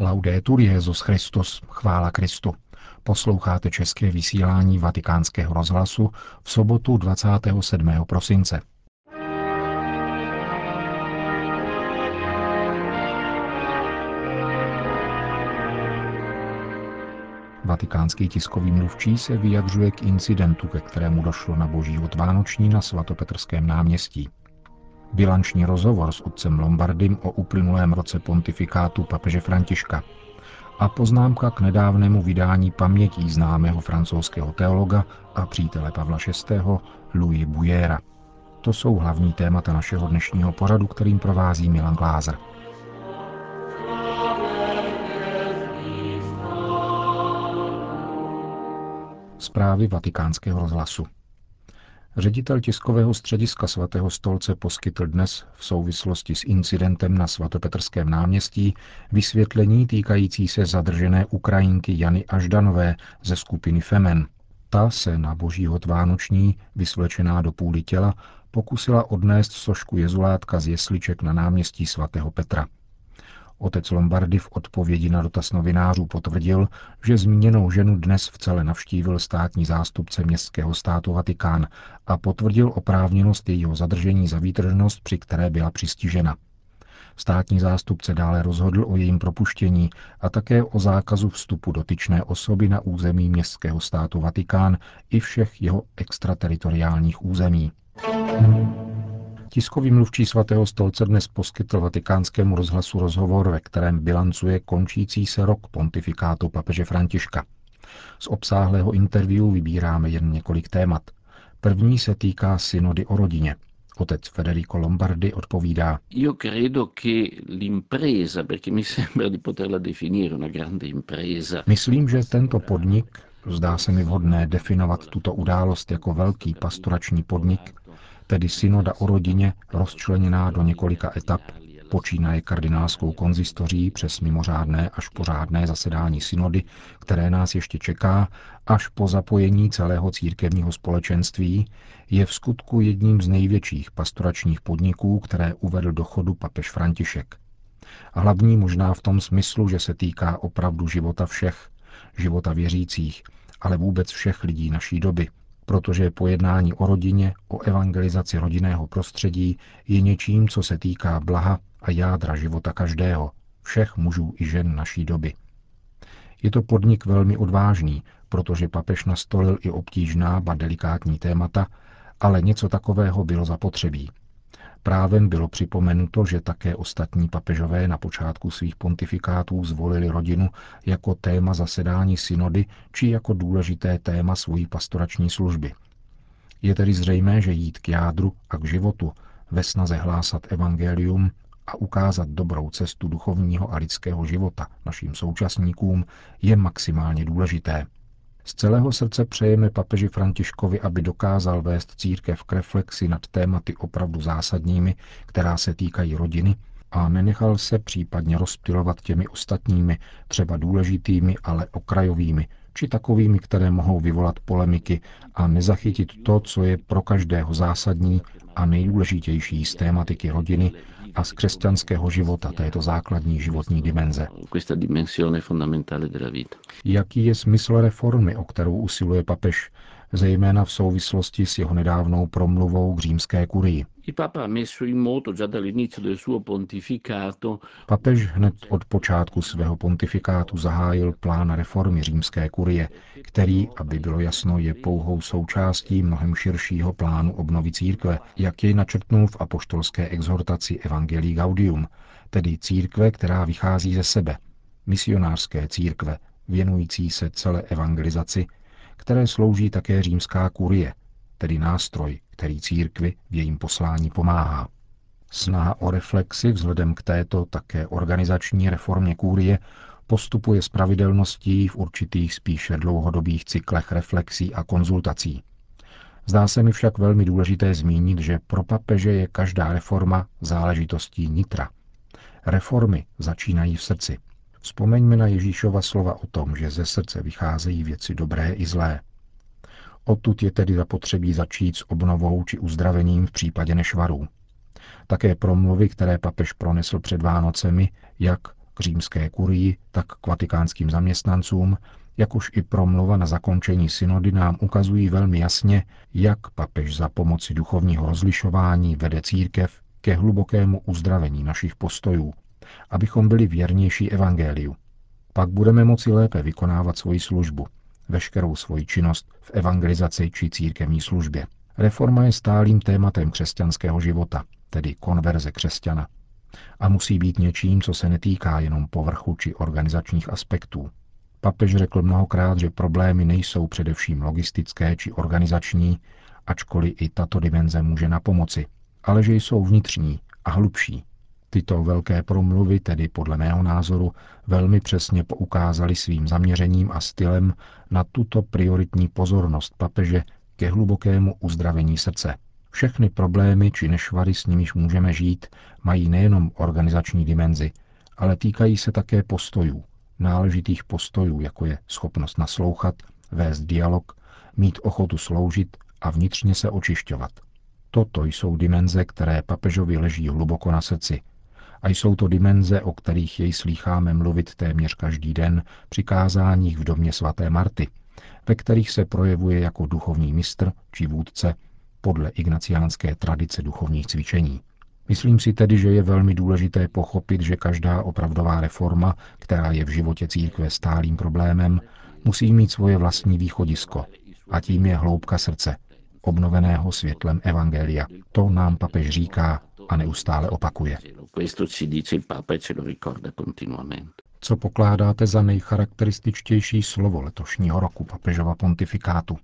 Laudetur Jezus Christus, chvála Kristu. Posloucháte české vysílání Vatikánského rozhlasu v sobotu 27. prosince. Vatikánský tiskový mluvčí se vyjadřuje k incidentu, ke kterému došlo na boží od Vánoční na svatopetrském náměstí. Bilanční rozhovor s otcem Lombardym o uplynulém roce pontifikátu papeže Františka a poznámka k nedávnému vydání pamětí známého francouzského teologa a přítele Pavla VI. Louis Bujera. To jsou hlavní témata našeho dnešního pořadu, kterým provází Milan Glázer. Zprávy vatikánského rozhlasu. Ředitel tiskového střediska svatého stolce poskytl dnes v souvislosti s incidentem na svatopetrském náměstí vysvětlení týkající se zadržené Ukrajinky Jany Aždanové ze skupiny Femen. Ta se na boží hod vánoční, vysvlečená do půly těla, pokusila odnést sošku jezulátka z jesliček na náměstí svatého Petra. Otec Lombardy v odpovědi na dotaz novinářů potvrdil, že zmíněnou ženu dnes v celé navštívil státní zástupce městského státu Vatikán a potvrdil oprávněnost jejího zadržení za výtržnost, při které byla přistižena. Státní zástupce dále rozhodl o jejím propuštění a také o zákazu vstupu dotyčné osoby na území městského státu Vatikán i všech jeho extrateritoriálních území. Tiskový mluvčí svatého stolce dnes poskytl vatikánskému rozhlasu rozhovor, ve kterém bilancuje končící se rok pontifikátu papeže Františka. Z obsáhlého interview vybíráme jen několik témat. První se týká synody o rodině. Otec Federico Lombardi odpovídá. Io credo che l'impresa, perché mi sembra di poterla definire una grande impresa. Myslím, že tento podnik, zdá se mi vhodné definovat tuto událost jako velký pastorační podnik, tedy synoda o rodině rozčleněná do několika etap, počínaje kardinálskou konzistoří přes mimořádné až pořádné zasedání synody, které nás ještě čeká, až po zapojení celého církevního společenství, je v skutku jedním z největších pastoračních podniků, které uvedl do chodu papež František. Hlavní možná v tom smyslu, že se týká opravdu života všech, života věřících, ale vůbec všech lidí naší doby, protože pojednání o rodině, o evangelizaci rodinného prostředí je něčím, co se týká blaha a jádra života každého, všech mužů i žen naší doby. Je to podnik velmi odvážný, protože papež nastolil i obtížná, ba delikátní témata, ale něco takového bylo zapotřebí. Právem bylo připomenuto, že také ostatní papežové na počátku svých pontifikátů zvolili rodinu jako téma zasedání synody či jako důležité téma svojí pastorační služby. Je tedy zřejmé, že jít k jádru a k životu ve snaze hlásat evangelium a ukázat dobrou cestu duchovního a lidského života našim současníkům je maximálně důležité – z celého srdce přejeme papeži Františkovi, aby dokázal vést církev k reflexi nad tématy opravdu zásadními, která se týkají rodiny, a nenechal se případně rozptilovat těmi ostatními, třeba důležitými, ale okrajovými, či takovými, které mohou vyvolat polemiky a nezachytit to, co je pro každého zásadní a nejdůležitější z tématiky rodiny a z křesťanského života této základní životní dimenze. Jaký je smysl reformy, o kterou usiluje papež, zejména v souvislosti s jeho nedávnou promluvou k římské kurii? Papež hned od počátku svého pontifikátu zahájil plán reformy římské kurie, který, aby bylo jasno, je pouhou součástí mnohem širšího plánu obnovy církve, jak jej načrtnul v apoštolské exhortaci Evangelii Gaudium, tedy církve, která vychází ze sebe, misionářské církve, věnující se celé evangelizaci, které slouží také římská kurie, tedy nástroj, který církvi v jejím poslání pomáhá. Snaha o reflexi vzhledem k této také organizační reformě kůrie postupuje s pravidelností v určitých spíše dlouhodobých cyklech reflexí a konzultací. Zdá se mi však velmi důležité zmínit, že pro papeže je každá reforma záležitostí nitra. Reformy začínají v srdci. Vzpomeňme na Ježíšova slova o tom, že ze srdce vycházejí věci dobré i zlé. Odtud je tedy zapotřebí začít s obnovou či uzdravením v případě nešvarů. Také promluvy, které papež pronesl před Vánocemi, jak k římské kurii, tak k vatikánským zaměstnancům, jakož i promluva na zakončení synody nám ukazují velmi jasně, jak papež za pomoci duchovního rozlišování vede církev ke hlubokému uzdravení našich postojů, abychom byli věrnější evangeliu. Pak budeme moci lépe vykonávat svoji službu, veškerou svoji činnost v evangelizaci či církevní službě. Reforma je stálým tématem křesťanského života, tedy konverze křesťana. A musí být něčím, co se netýká jenom povrchu či organizačních aspektů. Papež řekl mnohokrát, že problémy nejsou především logistické či organizační, ačkoliv i tato dimenze může na pomoci, ale že jsou vnitřní a hlubší. Tyto velké promluvy tedy podle mého názoru velmi přesně poukázaly svým zaměřením a stylem na tuto prioritní pozornost papeže ke hlubokému uzdravení srdce. Všechny problémy či nešvary, s nimiž můžeme žít, mají nejenom organizační dimenzi, ale týkají se také postojů, náležitých postojů, jako je schopnost naslouchat, vést dialog, mít ochotu sloužit a vnitřně se očišťovat. Toto jsou dimenze, které papežovi leží hluboko na srdci. A jsou to dimenze, o kterých jej slýcháme mluvit téměř každý den při kázáních v domě svaté Marty, ve kterých se projevuje jako duchovní mistr či vůdce podle ignaciánské tradice duchovních cvičení. Myslím si tedy, že je velmi důležité pochopit, že každá opravdová reforma, která je v životě církve stálým problémem, musí mít svoje vlastní východisko. A tím je hloubka srdce, obnoveného světlem Evangelia. To nám papež říká a neustále opakuje. Co pokládáte za nejcharakterističtější slovo letošního roku papežova pontifikátu?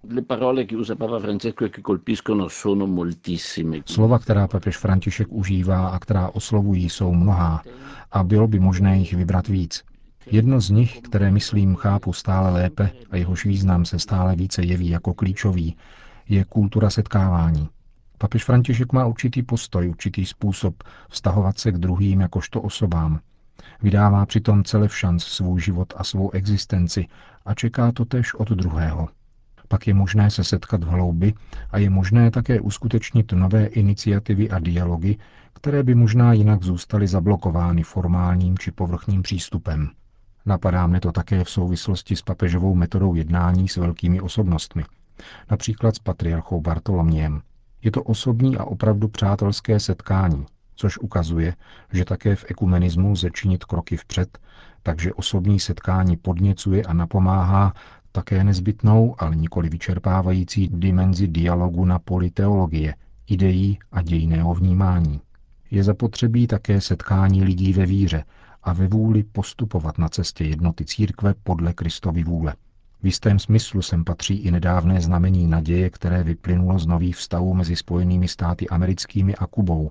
Slova, která papež František užívá a která oslovují, jsou mnohá a bylo by možné jich vybrat víc. Jedno z nich, které myslím chápu stále lépe a jehož význam se stále více jeví jako klíčový, je kultura setkávání. Papež František má určitý postoj, určitý způsob vztahovat se k druhým jakožto osobám, Vydává přitom celé v šanc svůj život a svou existenci a čeká to tež od druhého. Pak je možné se setkat v hloubi a je možné také uskutečnit nové iniciativy a dialogy, které by možná jinak zůstaly zablokovány formálním či povrchním přístupem. Napadá mne to také v souvislosti s papežovou metodou jednání s velkými osobnostmi, například s patriarchou Bartolomějem. Je to osobní a opravdu přátelské setkání, což ukazuje, že také v ekumenismu lze činit kroky vpřed, takže osobní setkání podněcuje a napomáhá také nezbytnou, ale nikoli vyčerpávající dimenzi dialogu na poli teologie, ideí a dějného vnímání. Je zapotřebí také setkání lidí ve víře a ve vůli postupovat na cestě jednoty církve podle Kristovy vůle. V jistém smyslu sem patří i nedávné znamení naděje, které vyplynulo z nových vztahů mezi Spojenými státy americkými a Kubou,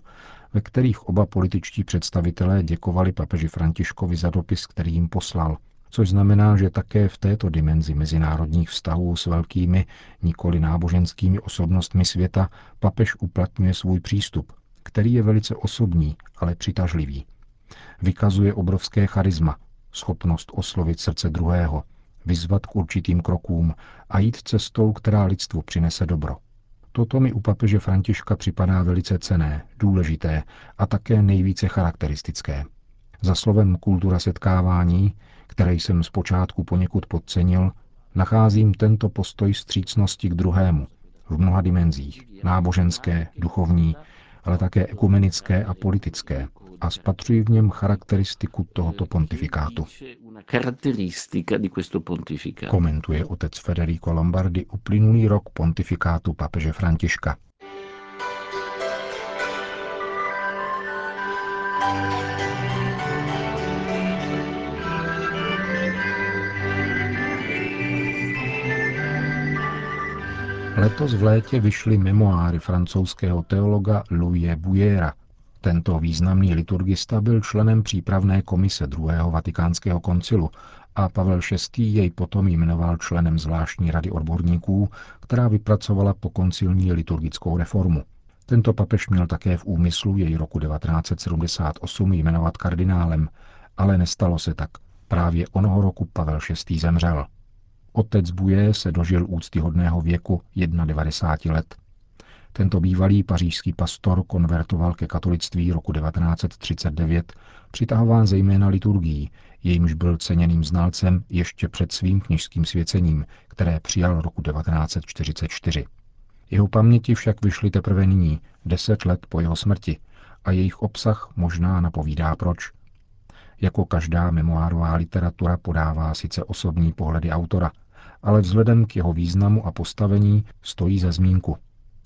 ve kterých oba političtí představitelé děkovali papeži Františkovi za dopis, který jim poslal, což znamená, že také v této dimenzi mezinárodních vztahů s velkými, nikoli náboženskými osobnostmi světa papež uplatňuje svůj přístup, který je velice osobní, ale přitažlivý. Vykazuje obrovské charisma, schopnost oslovit srdce druhého, vyzvat k určitým krokům a jít cestou, která lidstvu přinese dobro. Toto mi u papeže Františka připadá velice cené, důležité a také nejvíce charakteristické. Za slovem kultura setkávání, které jsem zpočátku poněkud podcenil, nacházím tento postoj střícnosti k druhému v mnoha dimenzích, náboženské, duchovní, ale také ekumenické a politické, a spatřuji v něm charakteristiku tohoto pontifikátu. Komentuje otec Federico Lombardi uplynulý rok pontifikátu papeže Františka. Letos v létě vyšly memoáry francouzského teologa Louise Bouillera, tento významný liturgista byl členem přípravné komise druhého vatikánského koncilu a Pavel VI. jej potom jmenoval členem zvláštní rady odborníků, která vypracovala pokoncilní liturgickou reformu. Tento papež měl také v úmyslu jej roku 1978 jmenovat kardinálem, ale nestalo se tak. Právě onoho roku Pavel VI. zemřel. Otec Buje se dožil úctyhodného věku 91 let. Tento bývalý pařížský pastor konvertoval ke katolictví roku 1939, přitahován zejména liturgií, jejímž byl ceněným znalcem ještě před svým kněžským svěcením, které přijal roku 1944. Jeho paměti však vyšly teprve nyní, deset let po jeho smrti, a jejich obsah možná napovídá proč. Jako každá memoárová literatura podává sice osobní pohledy autora, ale vzhledem k jeho významu a postavení stojí za zmínku.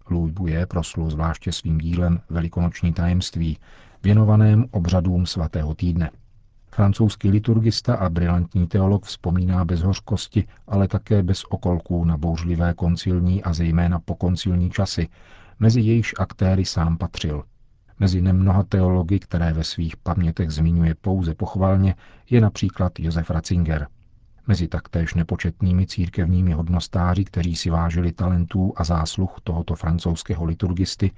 Louis Bouye proslul zvláště svým dílem Velikonoční tajemství, věnovaném obřadům svatého týdne. Francouzský liturgista a brilantní teolog vzpomíná bez hořkosti, ale také bez okolků na bouřlivé koncilní a zejména pokoncilní časy, mezi jejichž aktéry sám patřil. Mezi nemnoha teology, které ve svých pamětech zmiňuje pouze pochvalně, je například Josef Ratzinger. Mezi taktéž nepočetnými církevními hodnostáři, kteří si vážili talentů a zásluh tohoto francouzského liturgisty,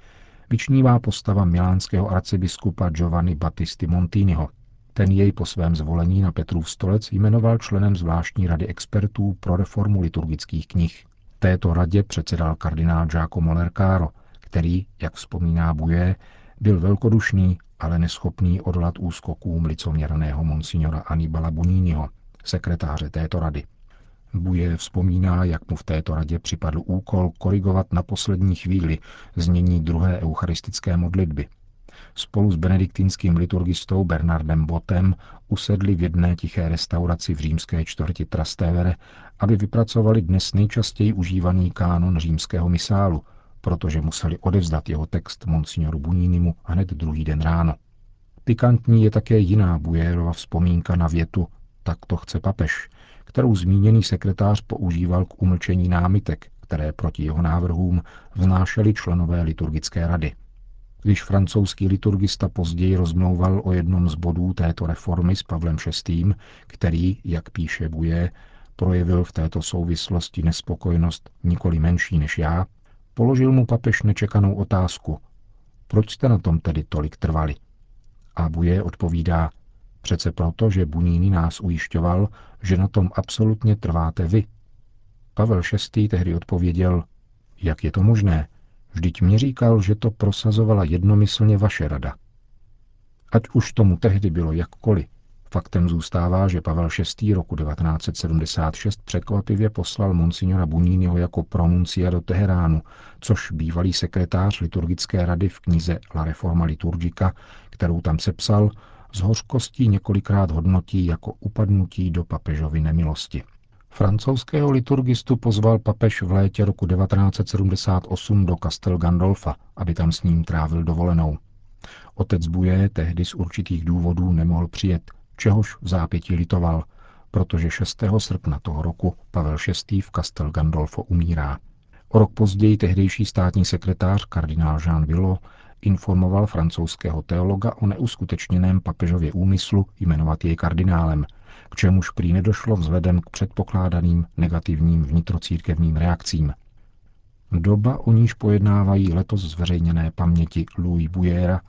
vyčnívá postava milánského arcibiskupa Giovanni Battisti Montiniho – ten jej po svém zvolení na Petrův stolec jmenoval členem zvláštní rady expertů pro reformu liturgických knih. Této radě předsedal kardinál Giacomo Lercaro, který, jak vzpomíná Buje, byl velkodušný, ale neschopný odolat úskokům licoměrného monsignora Anibala Buniniho, sekretáře této rady. Buje vzpomíná, jak mu v této radě připadl úkol korigovat na poslední chvíli znění druhé eucharistické modlitby – spolu s benediktinským liturgistou Bernardem Botem usedli v jedné tiché restauraci v římské čtvrti Trastevere, aby vypracovali dnes nejčastěji užívaný kánon římského misálu, protože museli odevzdat jeho text monsignoru Bunínimu hned druhý den ráno. Pikantní je také jiná Bujérova vzpomínka na větu tak to chce papež, kterou zmíněný sekretář používal k umlčení námitek, které proti jeho návrhům vznášeli členové liturgické rady. Když francouzský liturgista později rozmlouval o jednom z bodů této reformy s Pavlem VI., který, jak píše Buje, projevil v této souvislosti nespokojenost nikoli menší než já, položil mu papež nečekanou otázku. Proč jste na tom tedy tolik trvali? A Buje odpovídá, přece proto, že Buníny nás ujišťoval, že na tom absolutně trváte vy. Pavel VI. tehdy odpověděl, jak je to možné, Vždyť mě říkal, že to prosazovala jednomyslně vaše rada. Ať už tomu tehdy bylo jakkoliv, faktem zůstává, že Pavel VI. roku 1976 překvapivě poslal monsignora Bunínyho jako pronuncia do Teheránu, což bývalý sekretář liturgické rady v knize La Reforma Liturgica, kterou tam sepsal, z hořkostí několikrát hodnotí jako upadnutí do papežovy nemilosti. Francouzského liturgistu pozval papež v létě roku 1978 do Castel Gandolfa, aby tam s ním trávil dovolenou. Otec Buje tehdy z určitých důvodů nemohl přijet, čehož v zápětí litoval, protože 6. srpna toho roku Pavel VI. v Castel Gandolfo umírá. O rok později tehdejší státní sekretář kardinál Jean Villot informoval francouzského teologa o neuskutečněném papežově úmyslu jmenovat jej kardinálem – k čemuž prý nedošlo vzhledem k předpokládaným negativním vnitrocírkevním reakcím. Doba, o níž pojednávají letos zveřejněné paměti Louis Bujera,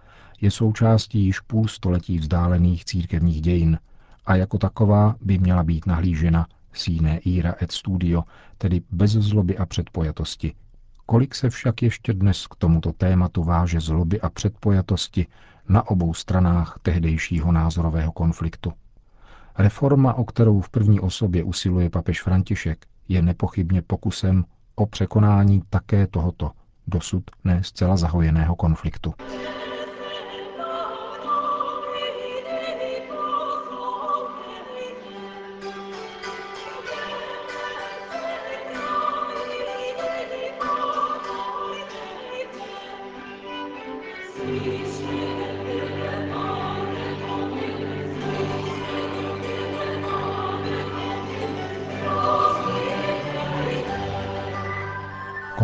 je součástí již půl století vzdálených církevních dějin a jako taková by měla být nahlížena sine ira et studio, tedy bez zloby a předpojatosti. Kolik se však ještě dnes k tomuto tématu váže zloby a předpojatosti na obou stranách tehdejšího názorového konfliktu. Reforma, o kterou v první osobě usiluje papež František, je nepochybně pokusem o překonání také tohoto dosud ne zcela zahojeného konfliktu.